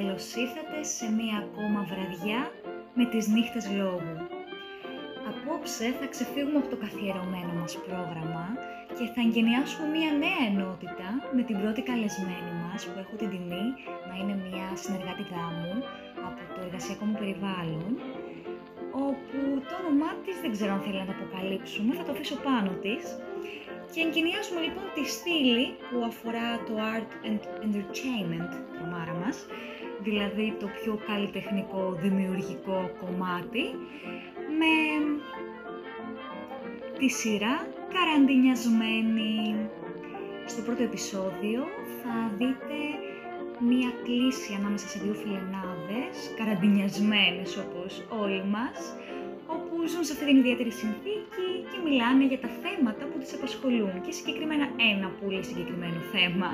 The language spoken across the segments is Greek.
Καλώς ήρθατε σε μία ακόμα βραδιά με τις νύχτες λόγου. Απόψε θα ξεφύγουμε από το καθιερωμένο μας πρόγραμμα και θα εγκαινιάσουμε μία νέα ενότητα με την πρώτη καλεσμένη μας που έχω την τιμή να είναι μία συνεργάτητά μου από το εργασιακό μου περιβάλλον όπου το όνομά της δεν ξέρω αν θέλει να το αποκαλύψουμε, θα το αφήσω πάνω της και εγκαινιάζουμε λοιπόν τη στήλη που αφορά το art and entertainment, το μάρα μας, δηλαδή το πιο καλλιτεχνικό δημιουργικό κομμάτι, με τη σειρά καραντινιασμένη. Στο πρώτο επεισόδιο θα δείτε μία κλίση ανάμεσα σε δύο φιλενάδες, καραντινιασμένες όπως όλοι μας, όπου ζουν σε αυτή την ιδιαίτερη συνθήκη και μιλάνε για τα θέματα που τις απασχολούν και συγκεκριμένα ένα πολύ συγκεκριμένο θέμα.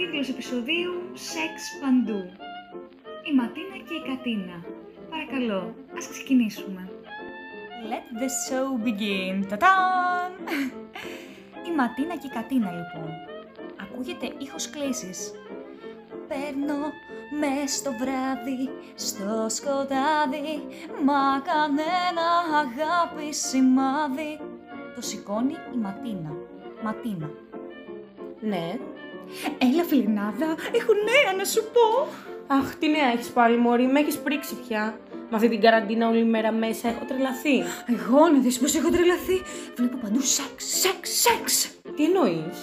Τίτλος επεισοδίου «Σεξ παντού». Η Ματίνα και η Κατίνα. Παρακαλώ, ας ξεκινήσουμε. Let the show begin. Τατάν! Η Ματίνα και η Κατίνα λοιπόν. Ακούγεται ήχος κλήσης. Παίρνω μες στο βράδυ, στο σκοτάδι, μα κανένα αγάπη σημάδι. Το σηκώνει η Ματίνα. Ματίνα. Ναι. Έλα φιλινάδα, έχω νέα να σου πω. Αχ, τι νέα έχεις πάλι, Μωρή, με έχεις πρίξει πια. Με αυτή την καραντίνα όλη μέρα μέσα έχω τρελαθεί. Εγώ να δεις πως έχω τρελαθεί. Βλέπω παντού σεξ, σεξ, σεξ. Τι εννοείς;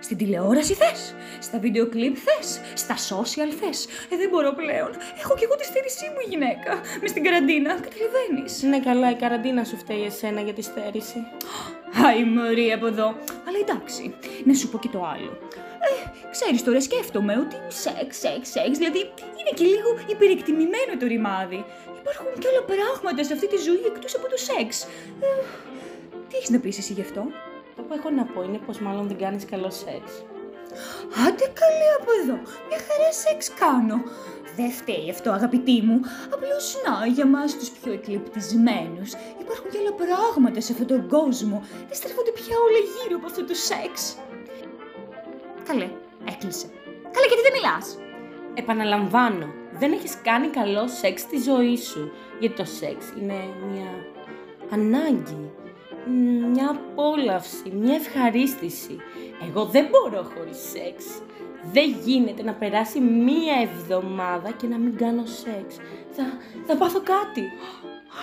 Στην τηλεόραση θες, στα βίντεο κλιπ θες, στα social θες. Ε, δεν μπορώ πλέον. Έχω κι εγώ τη στέρησή μου η γυναίκα. Με στην καραντίνα, καταλαβαίνεις. Ναι, καλά, η καραντίνα σου φταίει εσένα για τη στέρηση. Αϊ, μωρή από εδώ. Αλλά εντάξει, να σου πω και το άλλο. Ε, ξέρεις τώρα σκέφτομαι ότι σεξ, σεξ, σεξ, δηλαδή είναι και λίγο υπερεκτιμημένο το ρημάδι. Υπάρχουν και άλλα πράγματα σε αυτή τη ζωή εκτός από το σεξ. Ε, τι έχεις να πεις εσύ γι' αυτό; Το που έχω να πω είναι πως μάλλον δεν κάνεις καλό σεξ. Άντε καλή από εδώ, μια χαρά σεξ κάνω. Δεν φταίει αυτό αγαπητή μου, απλώς να για μας τους πιο εκλεπτισμένους. Υπάρχουν και άλλα πράγματα σε αυτόν τον κόσμο, δεν στρέφονται πια όλα γύρω από αυτό το σεξ. Καλέ, έκλεισε. Καλέ, γιατί δεν μιλάς; Επαναλαμβάνω, δεν έχεις κάνει καλό σεξ στη ζωή σου. Γιατί το σεξ είναι μια ανάγκη, μια απόλαυση, μια ευχαρίστηση. Εγώ δεν μπορώ χωρίς σεξ. Δεν γίνεται να περάσει μία εβδομάδα και να μην κάνω σεξ. Θα, θα πάθω κάτι.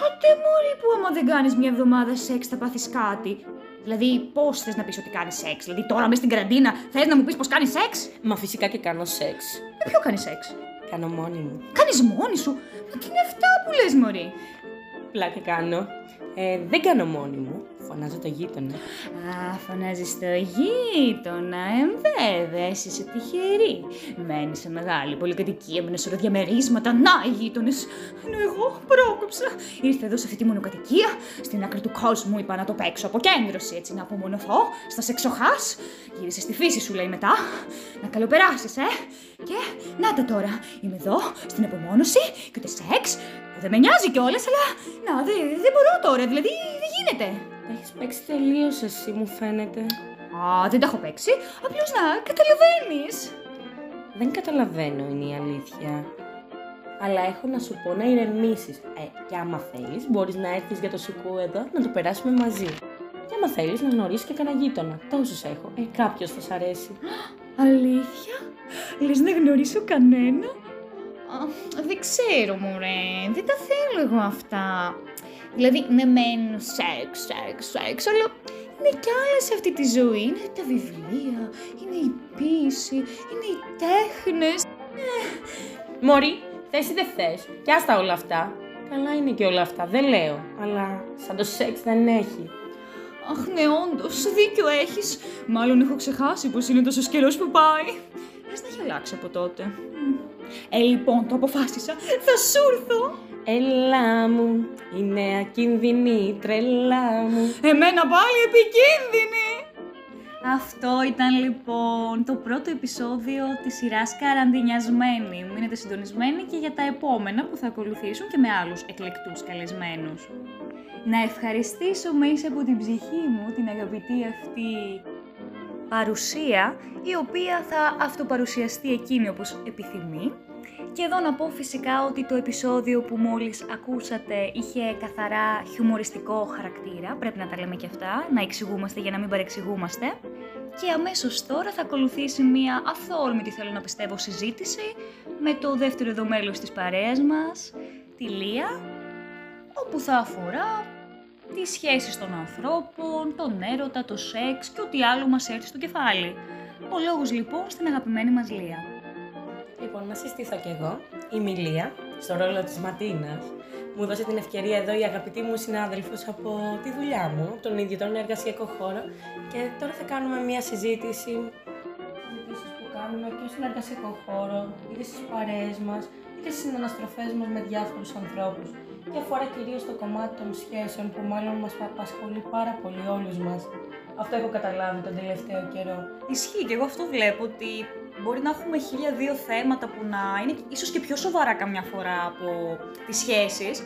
Άντε μωρή που άμα δεν κάνεις μια εβδομάδα σεξ θα πάθεις κάτι. Δηλαδή πώς θες να πεις ότι κάνεις σεξ, δηλαδή τώρα μες στην καραντίνα θες να μου πεις πως κάνεις σεξ; Μα φυσικά και κάνω σεξ. Με ποιο κάνεις σεξ; Κάνω μόνη μου. Κάνεις μόνη σου; Μα τι είναι αυτά που λες μωρή; Πλάκα κάνω. Ε, δεν κάνω μόνη μου. Φωνάζω το γείτονα. Α, φωνάζεις το γείτονα, ε, βέβαια, εσύ είσαι τυχερή. Μένεις σε μεγάλη πολυκατοικία με ένα σωρό διαμερίσματα. Να, οι γείτονες. Ενώ εγώ πρόκοψα. Ήρθα εδώ σε αυτή τη μονοκατοικία, στην άκρη του κόσμου είπα να το παίξω αποκέντρωση, έτσι να απομονωθώ, στα σεξοχάς. Γύρισε στη φύση σου, λέει μετά. Να καλοπεράσεις, ε. Και, να τα τώρα, είμαι εδώ, στην απομόνωση και το σεξ, που δεν με νοιάζει κιόλας, αλλά, να, δεν δεν μπορώ τώρα, δηλαδή, δεν γίνεται. Τα έχεις παίξει τελείως εσύ, μου φαίνεται. Α, δεν τα έχω παίξει. Απλώς να καταλαβαίνεις. Δεν καταλαβαίνω είναι η αλήθεια. Αλλά έχω να σου πω να ηρεμήσεις. Ε, και άμα θέλεις, μπορείς να έρθεις για το σουκού εδώ να το περάσουμε μαζί. Και άμα θέλεις να γνωρίσεις και κανένα γείτονα. Τόσους έχω. Ε, κάποιος θα σ' αρέσει. Αλήθεια; Λες να γνωρίσω κανένα; Α, δεν ξέρω, μωρέ. Δεν τα θέλω εγώ αυτά. Δηλαδή, ναι, μεν σεξ, σεξ, σεξ, αλλά είναι κι άλλα σε αυτή τη ζωή. Είναι τα βιβλία, είναι η ποίηση, είναι οι τέχνες. Μωρή, θες ή δεν θες. Κι άστα όλα αυτά. Καλά είναι και όλα αυτά, δεν λέω. Αλλά σαν το σεξ δεν έχει. Αχ, ναι, όντως, δίκιο έχεις. Μάλλον έχω ξεχάσει πως είναι τόσο καιρός που πάει. Λες να έχει αλλάξει από τότε. Μμ. Ε, λοιπόν, το αποφάσισα. Θα σου έρθω. Έλα μου, είναι ακίνδυνη τρελά μου. Εμένα πάλι επικίνδυνη! Αυτό ήταν λοιπόν το πρώτο επεισόδιο της σειράς Καραντινιασμένη. Μείνετε συντονισμένοι και για τα επόμενα που θα ακολουθήσουν και με άλλους εκλεκτούς καλεσμένους. Να ευχαριστήσω μέσα από την ψυχή μου την αγαπητή αυτή παρουσία, η οποία θα αυτοπαρουσιαστεί εκείνη όπως επιθυμεί Και εδώ να πω φυσικά ότι το επεισόδιο που μόλις ακούσατε είχε καθαρά χιουμοριστικό χαρακτήρα, πρέπει να τα λέμε και αυτά, να εξηγούμαστε για να μην παρεξηγούμαστε. Και αμέσως τώρα θα ακολουθήσει μία αθόρμητη θέλω να πιστεύω συζήτηση με το δεύτερο εδώ μέλος της παρέας μας, τη Λία, όπου θα αφορά τις σχέσεις των ανθρώπων, τον έρωτα, το σεξ και ό,τι άλλο μας έρθει στο κεφάλι. Ο λόγος λοιπόν στην αγαπημένη μας Λία. Λοιπόν, να συστηθώ κι εγώ, η Μιλία, στο ρόλο της Ματίνας. Μου δώσε την ευκαιρία εδώ η αγαπητή μου συνάδελφος από τη δουλειά μου, τον ίδιο τον εργασιακό χώρο και τώρα θα κάνουμε μια συζήτηση συζητήσεις που κάνουμε και στον εργασιακό χώρο, είτε στις παρέες μας, είτε στις αναστροφές μας με διάφορους ανθρώπους και αφορά κυρίως το κομμάτι των σχέσεων που μάλλον μας απασχολεί πάρα πολύ όλους μας. Αυτό έχω καταλάβει τον τελευταίο καιρό. Ισχύει και εγώ αυτό βλέπω ότι μπορεί να έχουμε χίλια δύο θέματα που να είναι ίσως και πιο σοβαρά καμιά φορά από τις σχέσεις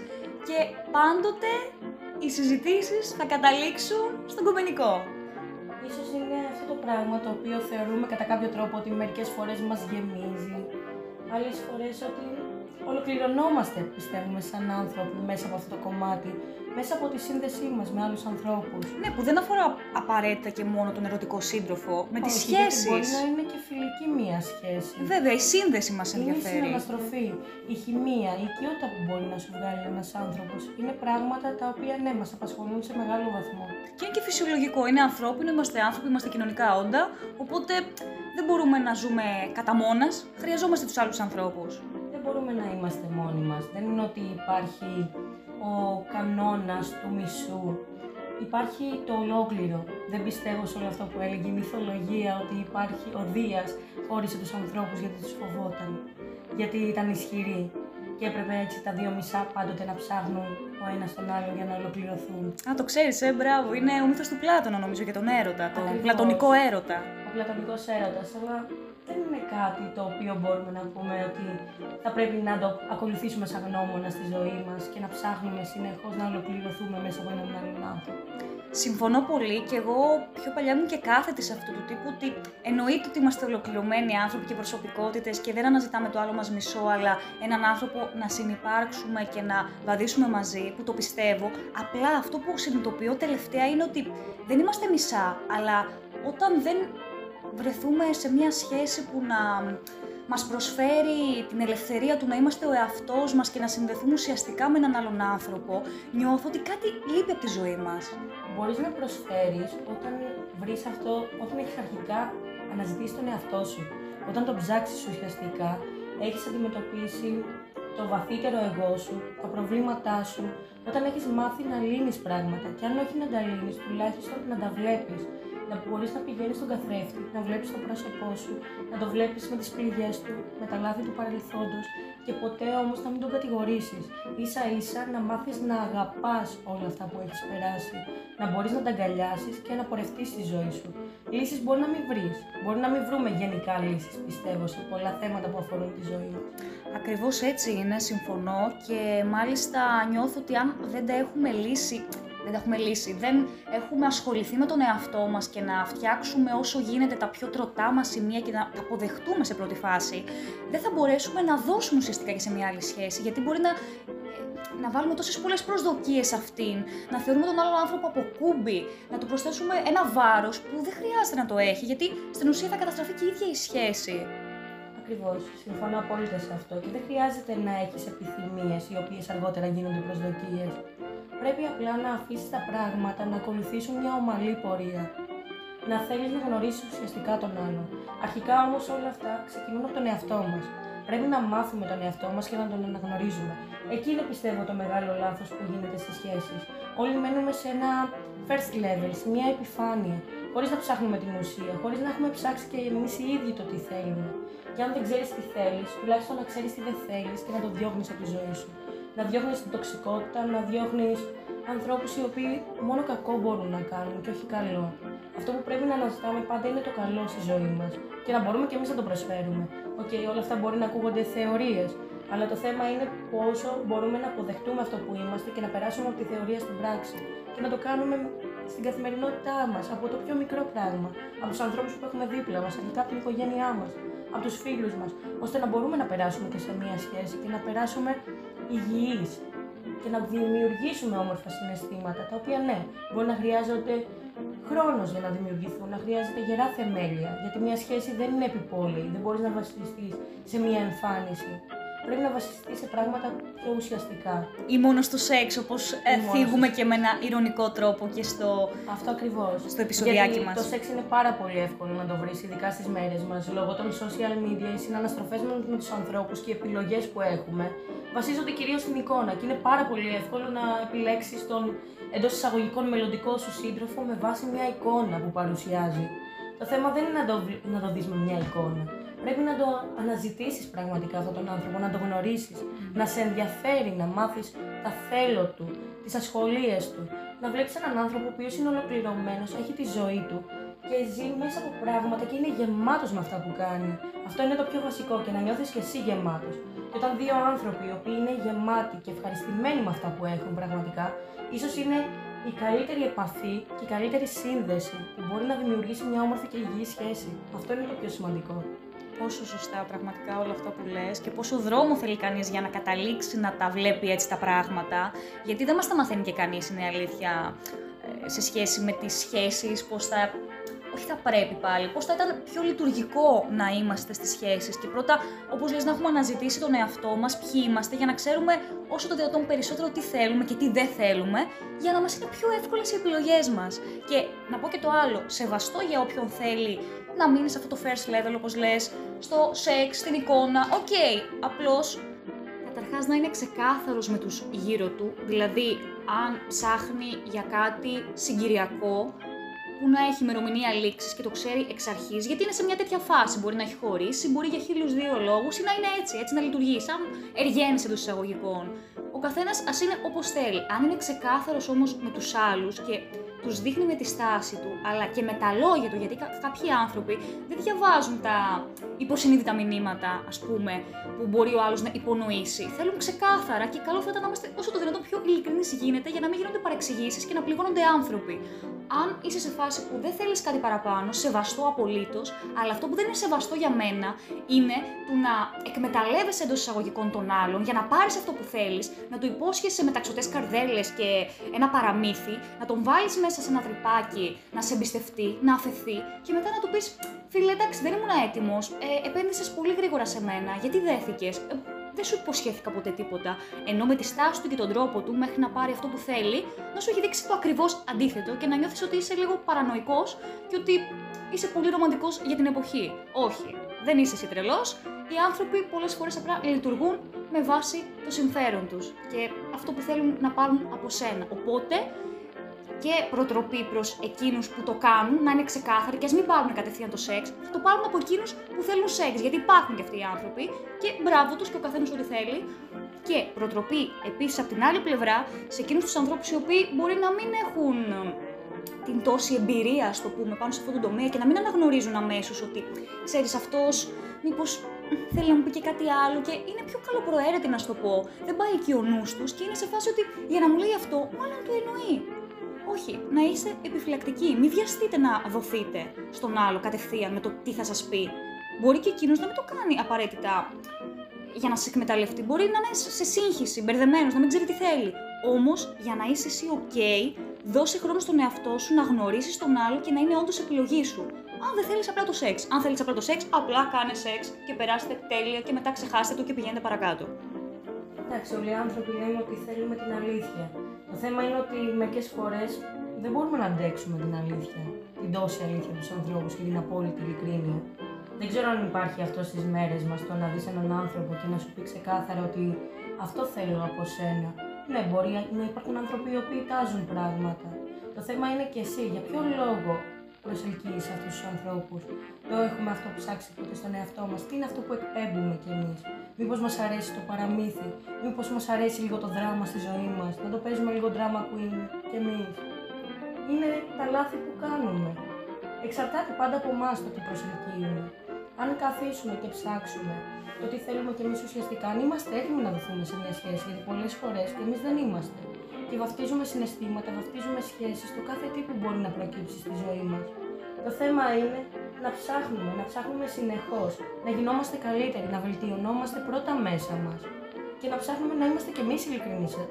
και πάντοτε οι συζητήσεις θα καταλήξουν στον κομμενικό. Ίσως είναι αυτό το πράγμα το οποίο θεωρούμε κατά κάποιο τρόπο ότι μερικές φορές μας γεμίζει, άλλες φορές ότι ολοκληρωνόμαστε, πιστεύουμε, σαν άνθρωποι μέσα από αυτό το κομμάτι, μέσα από τη σύνδεσή μας με άλλους ανθρώπους. Ναι, που δεν αφορά απαραίτητα και μόνο τον ερωτικό σύντροφο, με τις Όχι, σχέσεις. γιατί Μπορεί να είναι και φιλική μία σχέση. Βέβαια, η σύνδεση μας Είναι η ενδιαφέρει. συναναστροφή, η χημεία, η οικειότητα που μπορεί να σου βγάλει ένας άνθρωπος. Είναι πράγματα τα οποία ναι, μας απασχολούν σε μεγάλο βαθμό. Και είναι και φυσιολογικό. Είναι ανθρώπινο, είμαστε άνθρωποι, είμαστε κοινωνικά όντα. Οπότε δεν μπορούμε να ζούμε κατά μόνας. Χρειαζόμαστε τους άλλους ανθρώπους. Δεν μπορούμε να είμαστε μόνοι μας. Δεν είναι ότι υπάρχει ο κανόνας του μισού. Υπάρχει το ολόκληρο. Δεν πιστεύω σε όλο αυτό που έλεγε η μυθολογία ότι υπάρχει ο Δίας χώρισε τους ανθρώπους γιατί τους φοβόταν. Γιατί ήταν ισχυροί. Και έπρεπε έτσι τα δύο μισά πάντοτε να ψάχνουν ο ένας τον άλλο για να ολοκληρωθούν. Α, το ξέρεις, ε, μπράβο. Είναι ο μύθος του Πλάτωνα, νομίζω, για τον έρωτα. Τον Ακριβώς. πλατωνικό έρωτα. ο πλατωνικός έρωτας, αλλά δεν είναι κάτι το οποίο μπορούμε να πούμε ότι θα πρέπει να το ακολουθήσουμε σαν γνώμονα στη ζωή μας και να ψάχνουμε συνεχώς να ολοκληρωθούμε μέσα από έναν άλλον άνθρωπο. Συμφωνώ πολύ και εγώ πιο παλιά μου και κάθετη σε αυτού του τύπου ότι εννοείται ότι είμαστε ολοκληρωμένοι άνθρωποι και προσωπικότητες και δεν αναζητάμε το άλλο μας μισό, αλλά έναν άνθρωπο να συνεπάρξουμε και να βαδίσουμε μαζί, που το πιστεύω. Απλά αυτό που συνειδητοποιώ τελευταία είναι ότι δεν είμαστε μισά, αλλά όταν δεν βρεθούμε σε μια σχέση που να μας προσφέρει την ελευθερία του να είμαστε ο εαυτός μας και να συνδεθούμε ουσιαστικά με έναν άλλον άνθρωπο, νιώθω ότι κάτι λείπει από τη ζωή μας. Μπορείς να προσφέρεις όταν βρεις αυτό, όταν έχεις αρχικά αναζητήσει τον εαυτό σου. Όταν τον ψάξεις ουσιαστικά, έχεις αντιμετωπίσει το βαθύτερο εγώ σου, τα προβλήματά σου, όταν έχεις μάθει να λύνεις πράγματα και αν όχι να τα λύνεις, τουλάχιστον να τα βλέπεις. Να μπορείς να πηγαίνεις στον καθρέφτη, να βλέπεις το πρόσωπό σου, να το βλέπεις με τις πληγές του, με τα λάθη του παρελθόντος και ποτέ όμως να μην τον κατηγορήσεις. Ίσα ίσα να μάθεις να αγαπάς όλα αυτά που έχεις περάσει, να μπορείς να τα αγκαλιάσεις και να πορευτείς στη ζωή σου. Λύσεις μπορεί να μην βρεις, μπορεί να μην βρούμε γενικά λύσεις πιστεύω σε πολλά θέματα που αφορούν τη ζωή μας. Ακριβώς έτσι είναι, συμφωνώ και μάλιστα νιώθω ότι αν δεν τα έχουμε λύσει, δεν τα έχουμε λύσει, δεν έχουμε ασχοληθεί με τον εαυτό μας και να φτιάξουμε όσο γίνεται τα πιο τροτά μας σημεία και να τα αποδεχτούμε σε πρώτη φάση, δεν θα μπορέσουμε να δώσουμε ουσιαστικά και σε μια άλλη σχέση, γιατί μπορεί να, ε, να βάλουμε τόσες πολλές προσδοκίες σε αυτήν, να θεωρούμε τον άλλον άνθρωπο από κούμπι, να του προσθέσουμε ένα βάρος που δεν χρειάζεται να το έχει, γιατί στην ουσία θα καταστραφεί και η ίδια η σχέση. Ακριβώς. Συμφωνώ απόλυτα σε αυτό και δεν χρειάζεται να έχεις επιθυμίες οι οποίες αργότερα γίνονται προσδοκίες. Πρέπει απλά να αφήσεις τα πράγματα να ακολουθήσουν μια ομαλή πορεία. Να θέλεις να γνωρίσεις ουσιαστικά τον άλλον. Αρχικά όμως όλα αυτά ξεκινούν από τον εαυτό μας. Πρέπει να μάθουμε τον εαυτό μας και να τον αναγνωρίζουμε. Εκεί είναι πιστεύω το μεγάλο λάθος που γίνεται στις σχέσεις. Όλοι μένουμε σε ένα first level, σε μια επιφάνεια, χωρίς να ψάχνουμε την ουσία, χωρίς να έχουμε ψάξει και εμείς οι ίδιοι το τι θέλουμε. Και αν δεν ξέρεις τι θέλεις, τουλάχιστον να ξέρεις τι δεν θέλεις και να το διώχνεις από τη ζωή σου. Να διώχνεις την τοξικότητα, να διώχνεις ανθρώπους οι οποίοι μόνο κακό μπορούν να κάνουν και όχι καλό. Αυτό που πρέπει να αναζητάμε πάντα είναι το καλό στη ζωή μας και να μπορούμε και εμείς να το προσφέρουμε. Οκ, όλα αυτά μπορεί να ακούγονται θεωρίες, αλλά το θέμα είναι πόσο μπορούμε να αποδεχτούμε αυτό που είμαστε και να περάσουμε από τη θεωρία στην πράξη και να το κάνουμε στην καθημερινότητά μας, από το πιο μικρό πράγμα, από τους ανθρώπους που έχουμε δίπλα μας, αρχικά από την οικογένειά μας, από τους φίλους μας, ώστε να μπορούμε να περάσουμε και σε μία σχέση και να περάσουμε υγιείς και να δημιουργήσουμε όμορφα συναισθήματα, τα οποία ναι, μπορεί να χρειάζονται χρόνος για να δημιουργηθούν, να χρειάζεται γερά θεμέλια, γιατί μια σχέση δεν είναι επιπόλαιη, δεν μπορείς να βασιστείς σε μια εμφάνιση πρέπει να βασιστεί σε πράγματα πιο ουσιαστικά. Ή μόνο στο σεξ, όπως ε, θίγουμε και με ένα ηρωνικό τρόπο και στο. Αυτό ακριβώς. Στο επεισοδιάκι μας. Το σεξ είναι πάρα πολύ εύκολο να το βρεις, ειδικά στις μέρες μας, λόγω των social media, οι συναναστροφές με τους ανθρώπους και οι επιλογές που έχουμε βασίζονται κυρίως στην εικόνα και είναι πάρα πολύ εύκολο να επιλέξεις τον εντός εισαγωγικών μελλοντικό σου σύντροφο με βάση μια εικόνα που παρουσιάζει. Το θέμα δεν είναι να το, να το δεις με μια εικόνα πρέπει να το αναζητήσεις πραγματικά αυτόν τον άνθρωπο, να το γνωρίσεις, να σε ενδιαφέρει, να μάθεις τα θέλω του, τις ασχολίες του, να βλέπεις έναν άνθρωπο ο οποίος είναι ολοκληρωμένος, έχει τη ζωή του και ζει μέσα από πράγματα και είναι γεμάτος με αυτά που κάνει. Αυτό είναι το πιο βασικό και να νιώθεις και εσύ γεμάτος. Και όταν δύο άνθρωποι οι οποίοι είναι γεμάτοι και ευχαριστημένοι με αυτά που έχουν πραγματικά, ίσως είναι η καλύτερη επαφή και η καλύτερη σύνδεση που μπορεί να δημιουργήσει μια όμορφη και υγιή σχέση. Αυτό είναι το πιο σημαντικό πόσο σωστά πραγματικά όλα αυτά που λες και πόσο δρόμο θέλει κανείς για να καταλήξει να τα βλέπει έτσι τα πράγματα, γιατί δεν μας τα μαθαίνει και κανείς, είναι αλήθεια, ε, σε σχέση με τις σχέσεις, πώς θα όχι θα πρέπει πάλι, πώς θα ήταν πιο λειτουργικό να είμαστε στις σχέσεις και πρώτα, όπως λες, να έχουμε αναζητήσει τον εαυτό μας, ποιοι είμαστε, για να ξέρουμε όσο το δυνατόν περισσότερο τι θέλουμε και τι δεν θέλουμε, για να μας είναι πιο εύκολες οι επιλογές μας. Και να πω και το άλλο, σεβαστό για όποιον θέλει να μείνει σε αυτό το first level, όπως λες, στο σεξ, στην εικόνα, OK, okay, απλώς καταρχάς να είναι ξεκάθαρος με τους γύρω του, δηλαδή αν ψάχνει για κάτι συγκυριακό, που να έχει ημερομηνία λήξης και το ξέρει εξ αρχής, γιατί είναι σε μια τέτοια φάση. Μπορεί να έχει χωρίσει, μπορεί για χίλιους δύο λόγους ή να είναι έτσι, έτσι να λειτουργεί, σαν εργένης εντός εισαγωγικών. Ο καθένας ας είναι όπως θέλει. Αν είναι ξεκάθαρος όμως με τους άλλους και τους δείχνει με τη στάση του, αλλά και με τα λόγια του, γιατί κάποιοι άνθρωποι δεν διαβάζουν τα υποσυνείδητα μηνύματα, ας πούμε, που μπορεί ο άλλος να υπονοήσει. Θέλουν ξεκάθαρα και καλό θα ήταν να είμαστε όσο το δυνατόν πιο ειλικρινείς γίνεται για να μην γίνονται παρεξηγήσεις και να πληγώνονται άνθρωποι. Αν είσαι σε φάση που δεν θέλεις κάτι παραπάνω, σεβαστό απολύτως, αλλά αυτό που δεν είναι σεβαστό για μένα είναι του να εκμεταλλεύεσαι εντός εισαγωγικών των άλλων για να πάρεις αυτό που θέλεις, να του υπόσχεσαι μεταξωτέ καρδέλες και ένα παραμύθι, να τον βάλεις μέσα μέσα σε ένα τρυπάκι, να σε εμπιστευτεί, να αφαιθεί και μετά να του πεις: Φίλε, εντάξει, δεν ήμουν έτοιμος, ε, επένδυσες πολύ γρήγορα σε μένα, γιατί δέθηκες; Ε, δεν σου υποσχέθηκα ποτέ τίποτα. Ενώ με τη στάση του και τον τρόπο του μέχρι να πάρει αυτό που θέλει, να σου έχει δείξει το ακριβώς αντίθετο και να νιώθεις ότι είσαι λίγο παρανοϊκός και ότι είσαι πολύ ρομαντικός για την εποχή. Όχι, δεν είσαι εσύ τρελός. Οι άνθρωποι πολλές φορές απλά λειτουργούν με βάση το συμφέρον τους και αυτό που θέλουν να πάρουν από σένα. Οπότε και προτροπή προς εκείνους που το κάνουν να είναι ξεκάθαροι και ας μην πάρουν κατευθείαν το σεξ, θα το πάρουν από εκείνους που θέλουν σεξ. Γιατί υπάρχουν και αυτοί οι άνθρωποι και μπράβο τους και ο καθένας ό,τι θέλει. Και προτροπή επίσης από την άλλη πλευρά σε εκείνους τους ανθρώπους οι οποίοι μπορεί να μην έχουν ε, την τόση εμπειρία, στο πούμε, πάνω σε αυτό το τομέα και να μην αναγνωρίζουν αμέσως ότι ξέρεις αυτός, μήπως θέλει να μου πει και κάτι άλλο και είναι πιο καλοπροαίρετη να σου το πω. Δεν πάει εκεί ο νους τους και είναι σε φάση ότι για να μου λέει αυτό, μάλλον το εννοεί. Όχι, να είστε επιφυλακτικοί. Μην βιαστείτε να δοθείτε στον άλλο κατευθείαν με το τι θα σας πει. Μπορεί και εκείνος να μην το κάνει απαραίτητα για να σε εκμεταλλευτεί. Μπορεί να είναι σε σύγχυση, μπερδεμένος, να μην ξέρει τι θέλει. Όμως, για να είσαι εσύ OK, δώσε χρόνο στον εαυτό σου να γνωρίσεις τον άλλο και να είναι όντως επιλογή σου. Αν δεν θέλεις απλά το σεξ. Αν θέλεις απλά το σεξ, απλά κάνε σεξ και περάστε τέλεια και μετά ξεχάστε το και πηγαίνετε παρακάτω. Εντάξει, όλοι οι άνθρωποι λένε ότι θέλουμε την αλήθεια. Το θέμα είναι ότι μερικές φορές δεν μπορούμε να αντέξουμε την αλήθεια, την τόση αλήθεια τους ανθρώπους και την απόλυτη ειλικρίνεια. Δεν ξέρω αν υπάρχει αυτό στις μέρες μας το να δεις έναν άνθρωπο και να σου πει ξεκάθαρα ότι αυτό θέλω από σένα. Ναι, μπορεί να υπάρχουν άνθρωποι οι οποίοι τάζουν πράγματα. Το θέμα είναι και εσύ, για ποιο λόγο προσελκύει αυτούς τους ανθρώπους. Το έχουμε αυτό ψάξει ποτέ στον εαυτό μας. Τι είναι αυτό που εκπέμπουμε κι εμείς; Μήπως μας αρέσει το παραμύθι, μήπως μας αρέσει λίγο το δράμα στη ζωή μας, να το παίζουμε λίγο δράμα queen κι εμείς; Είναι τα λάθη που κάνουμε. Εξαρτάται πάντα από εμάς το τι προσελκύουμε. Αν καθίσουμε και ψάξουμε το τι θέλουμε κι εμείς ουσιαστικά, αν είμαστε έτοιμοι να δοθούμε σε μια σχέση, γιατί πολλές φορές κι εμείς δεν είμαστε. Και και βαφτίζουμε συναισθήματα, βαφτίζουμε σχέσεις, το κάθε τι που μπορεί να προκύψει στη ζωή μας. Το θέμα είναι να ψάχνουμε, να ψάχνουμε συνεχώς, να γινόμαστε καλύτεροι, να βελτιωνόμαστε πρώτα μέσα μας και να ψάχνουμε να είμαστε κι εμείς ειλικρινείς ε,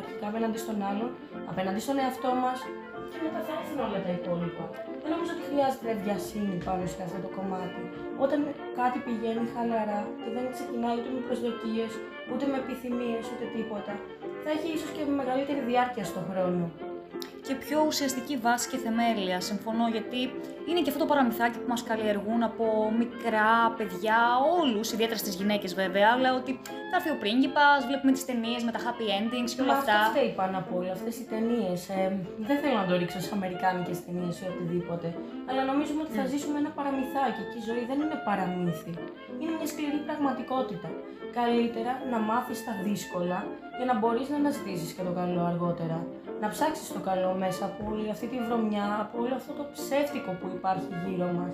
αρχικά απέναντι στον άλλον, απέναντι στον εαυτό μας και μετά θα έρθουν όλα τα υπόλοιπα. Δεν νομίζω ότι χρειάζεται βιασύνη πάνω σε αυτό το κομμάτι. Όταν κάτι πηγαίνει χαλαρά και δεν ξεκινάει ούτε με προσδοκίες, ούτε με επιθυμίες, ούτε τίποτα, θα έχει ίσως και μεγαλύτερη διάρκεια στον χρόνο και πιο ουσιαστική βάση και θεμέλια. Συμφωνώ γιατί είναι και αυτό το παραμυθάκι που μας καλλιεργούν από μικρά παιδιά, όλους, ιδιαίτερα στις γυναίκες βέβαια, αλλά ότι θα έρθει ο πρίγκιπας, βλέπουμε τις ταινίες με τα happy endings και όλα Μα αυτά. Αυτό φταίει πάνω απ' όλα, αυτές οι ταινίες. Ε, δεν θέλω να το ρίξω σε αμερικάνικες ταινίες ή οτιδήποτε. Αλλά νομίζουμε ότι θα mm. ζήσουμε ένα παραμυθάκι και η ζωή δεν είναι παραμύθι. Είναι μια σκληρή πραγματικότητα. Καλύτερα να μάθεις τα δύσκολα για να μπορείς να αναζητήσεις και το καλό αργότερα να ψάξεις το καλό μέσα από όλη αυτή τη βρωμιά, από όλο αυτό το ψεύτικο που υπάρχει γύρω μας.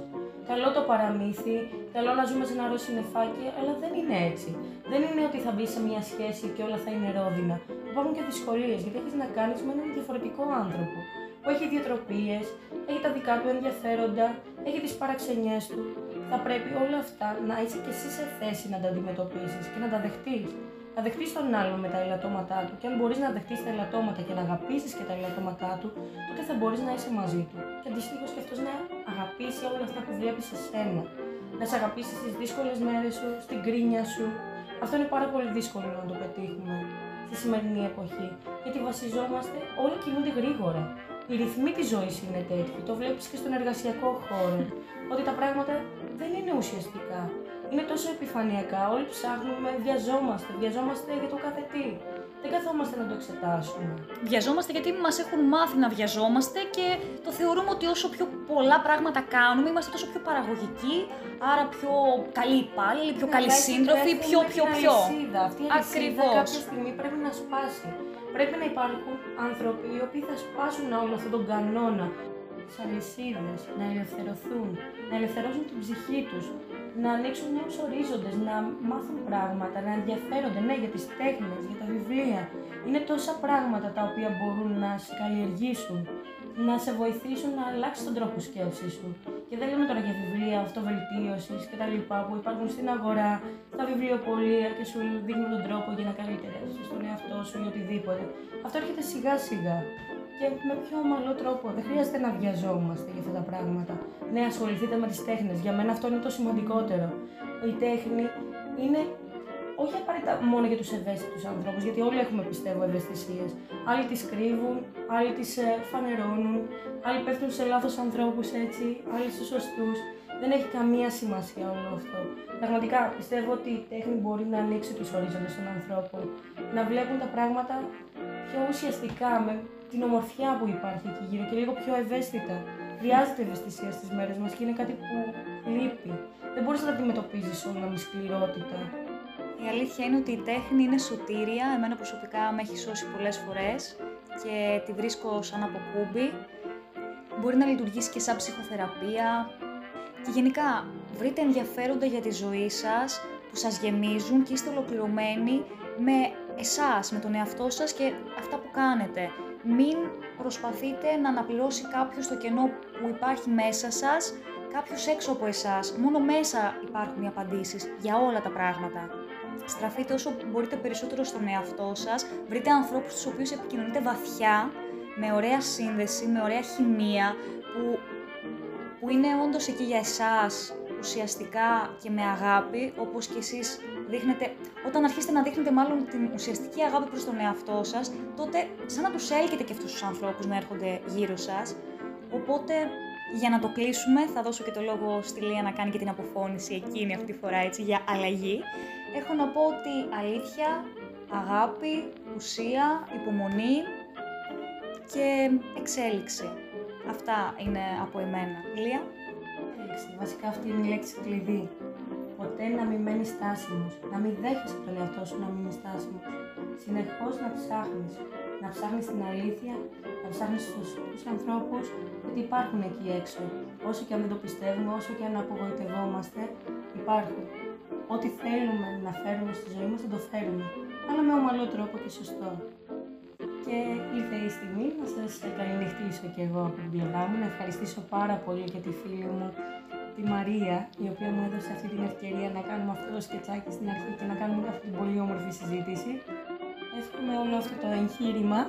Καλό το παραμύθι, καλό να ζούμε σε ένα ροζ συννεφάκι, αλλά δεν είναι έτσι. Δεν είναι ότι θα μπει σε μια σχέση και όλα θα είναι ρόδινα. Υπάρχουν και δυσκολίες, γιατί έχεις να κάνεις με έναν διαφορετικό άνθρωπο που έχει διατροπίες, έχει τα δικά του ενδιαφέροντα, έχει τις παραξενιές του. Θα πρέπει όλα αυτά να είσαι και εσύ σε θέση να τα αντιμετωπίσεις και να τα δεχτείς να δεχτείς τον άλλον με τα ελαττώματά του και αν μπορείς να δεχτείς τα ελαττώματα και να αγαπήσεις και τα ελαττώματά του, τότε θα μπορείς να είσαι μαζί του. Και αντιστοίχως και αυτός να αγαπήσει όλα αυτά που βλέπει σε σένα. Να σε αγαπήσει στις δύσκολες μέρες σου, στην κρίνια σου. Αυτό είναι πάρα πολύ δύσκολο να το πετύχουμε στη σημερινή εποχή. Γιατί βασιζόμαστε, όλοι κινούνται γρήγορα. Οι ρυθμοί της ζωής είναι τέτοιοι. Το βλέπεις και στον εργασιακό χώρο. Ότι τα πράγματα δεν είναι ουσιαστικά είναι τόσο επιφανειακά. Όλοι ψάχνουμε, βιαζόμαστε, βιαζόμαστε για το κάθε τι. Δεν καθόμαστε να το εξετάσουμε. Βιαζόμαστε γιατί μας έχουν μάθει να βιαζόμαστε και το θεωρούμε ότι όσο πιο πολλά πράγματα κάνουμε, είμαστε τόσο πιο παραγωγικοί, άρα πιο καλοί υπάλληλοι, πιο καλοί σύντροφοι, πιο, πιο, πιο. Αυτή η αλυσίδα κάποια στιγμή πρέπει να σπάσει. Πρέπει να υπάρχουν άνθρωποι οι οποίοι θα σπάσουν όλο αυτόν τον κανόνα τι αλυσίδε, να ελευθερωθούν, να ελευθερώσουν την ψυχή τους, να ανοίξουν νέους ορίζοντες, να μάθουν πράγματα, να ενδιαφέρονται ναι, για τις τέχνες, για τα βιβλία. Είναι τόσα πράγματα τα οποία μπορούν να σε καλλιεργήσουν, να σε βοηθήσουν να αλλάξεις τον τρόπο σκέψης σου. Και δεν λέμε τώρα για βιβλία αυτοβελτίωσης και τα λοιπά που υπάρχουν στην αγορά, στα βιβλιοπολία και σου δείχνουν τον τρόπο για να καλυτερεύσει τον εαυτό σου ή οτιδήποτε. Αυτό έρχεται σιγά σιγά και με πιο ομαλό τρόπο. Δεν χρειάζεται να βιαζόμαστε για αυτά τα πράγματα. Ναι, ασχοληθείτε με τις τέχνες. Για μένα αυτό είναι το σημαντικότερο. Η τέχνη είναι όχι απαραίτητα μόνο για τους ευαίσθητους ανθρώπους, γιατί όλοι έχουμε πιστεύω ευαισθησίες. Άλλοι τις κρύβουν, άλλοι τις ε, φανερώνουν, άλλοι πέφτουν σε λάθος ανθρώπους έτσι, άλλοι στους σωστούς. Δεν έχει καμία σημασία όλο αυτό. Πραγματικά πιστεύω ότι η τέχνη μπορεί να ανοίξει τους ορίζοντες των ανθρώπων, να βλέπουν τα πράγματα πιο ουσιαστικά, με την ομορφιά που υπάρχει εκεί γύρω και λίγο πιο ευαίσθητα. Χρειάζεται ευαισθησία στις μέρες μας και είναι κάτι που λείπει. Δεν μπορείς να τα αντιμετωπίζεις όλα με σκληρότητα. Η αλήθεια είναι ότι η τέχνη είναι σωτήρια. Εμένα προσωπικά με έχει σώσει πολλές φορές και τη βρίσκω σαν αποκούμπι. Μπορεί να λειτουργήσει και σαν ψυχοθεραπεία. Και γενικά, βρείτε ενδιαφέροντα για τη ζωή σας που σας γεμίζουν και είστε ολοκληρωμένοι με εσάς, με τον εαυτό σας και αυτά που κάνετε μην προσπαθείτε να αναπληρώσει κάποιος το κενό που υπάρχει μέσα σας, κάποιος έξω από εσάς. Μόνο μέσα υπάρχουν οι απαντήσεις για όλα τα πράγματα. Στραφείτε όσο μπορείτε περισσότερο στον εαυτό σας, βρείτε ανθρώπους στους οποίους επικοινωνείτε βαθιά, με ωραία σύνδεση, με ωραία χημεία, που, που είναι όντως εκεί για εσάς, ουσιαστικά και με αγάπη, όπως και εσείς δείχνετε, όταν αρχίσετε να δείχνετε μάλλον την ουσιαστική αγάπη προς τον εαυτό σας, τότε σαν να τους έλκετε και αυτούς τους ανθρώπους να έρχονται γύρω σας. Οπότε, για να το κλείσουμε, θα δώσω και το λόγο στη Λία να κάνει και την αποφώνηση εκείνη αυτή τη φορά, έτσι, για αλλαγή. Έχω να πω ότι αλήθεια, αγάπη, ουσία, υπομονή και εξέλιξη. Αυτά είναι από εμένα. Λία. Βασικά αυτή είναι η λέξη κλειδί ποτέ να μην μένεις στάσιμος, να μην δέχεσαι τον εαυτό σου να μείνει στάσιμος. Συνεχώς να ψάχνεις, να ψάχνεις την αλήθεια, να ψάχνεις τους σωστούς ανθρώπους, γιατί υπάρχουν εκεί έξω. Όσο και αν δεν το πιστεύουμε, όσο και αν απογοητευόμαστε, υπάρχουν. Ό,τι θέλουμε να φέρουμε στη ζωή μας θα το φέρουμε, αλλά με ομαλό τρόπο και σωστό. και ήρθε η στιγμή να σας καληνυχτήσω και εγώ από την πλευρά μου, να ευχαριστήσω πάρα πολύ και τη φίλη μου τη Μαρία, η οποία μου έδωσε αυτή την ευκαιρία να κάνουμε αυτό το σκετσάκι στην αρχή και να κάνουμε αυτή την πολύ όμορφη συζήτηση. Εύχομαι όλο αυτό το εγχείρημα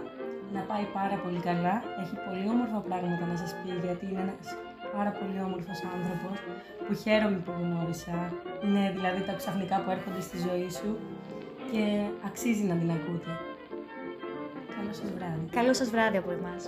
να πάει πάρα πολύ καλά. Έχει πολύ όμορφα πράγματα να σας πει γιατί είναι ένας πάρα πολύ όμορφος άνθρωπος που χαίρομαι που γνώρισα. Είναι δηλαδή τα ξαφνικά που έρχονται στη ζωή σου και αξίζει να την ακούτε. Καλό σας βράδυ. Καλό σας βράδυ από εμάς.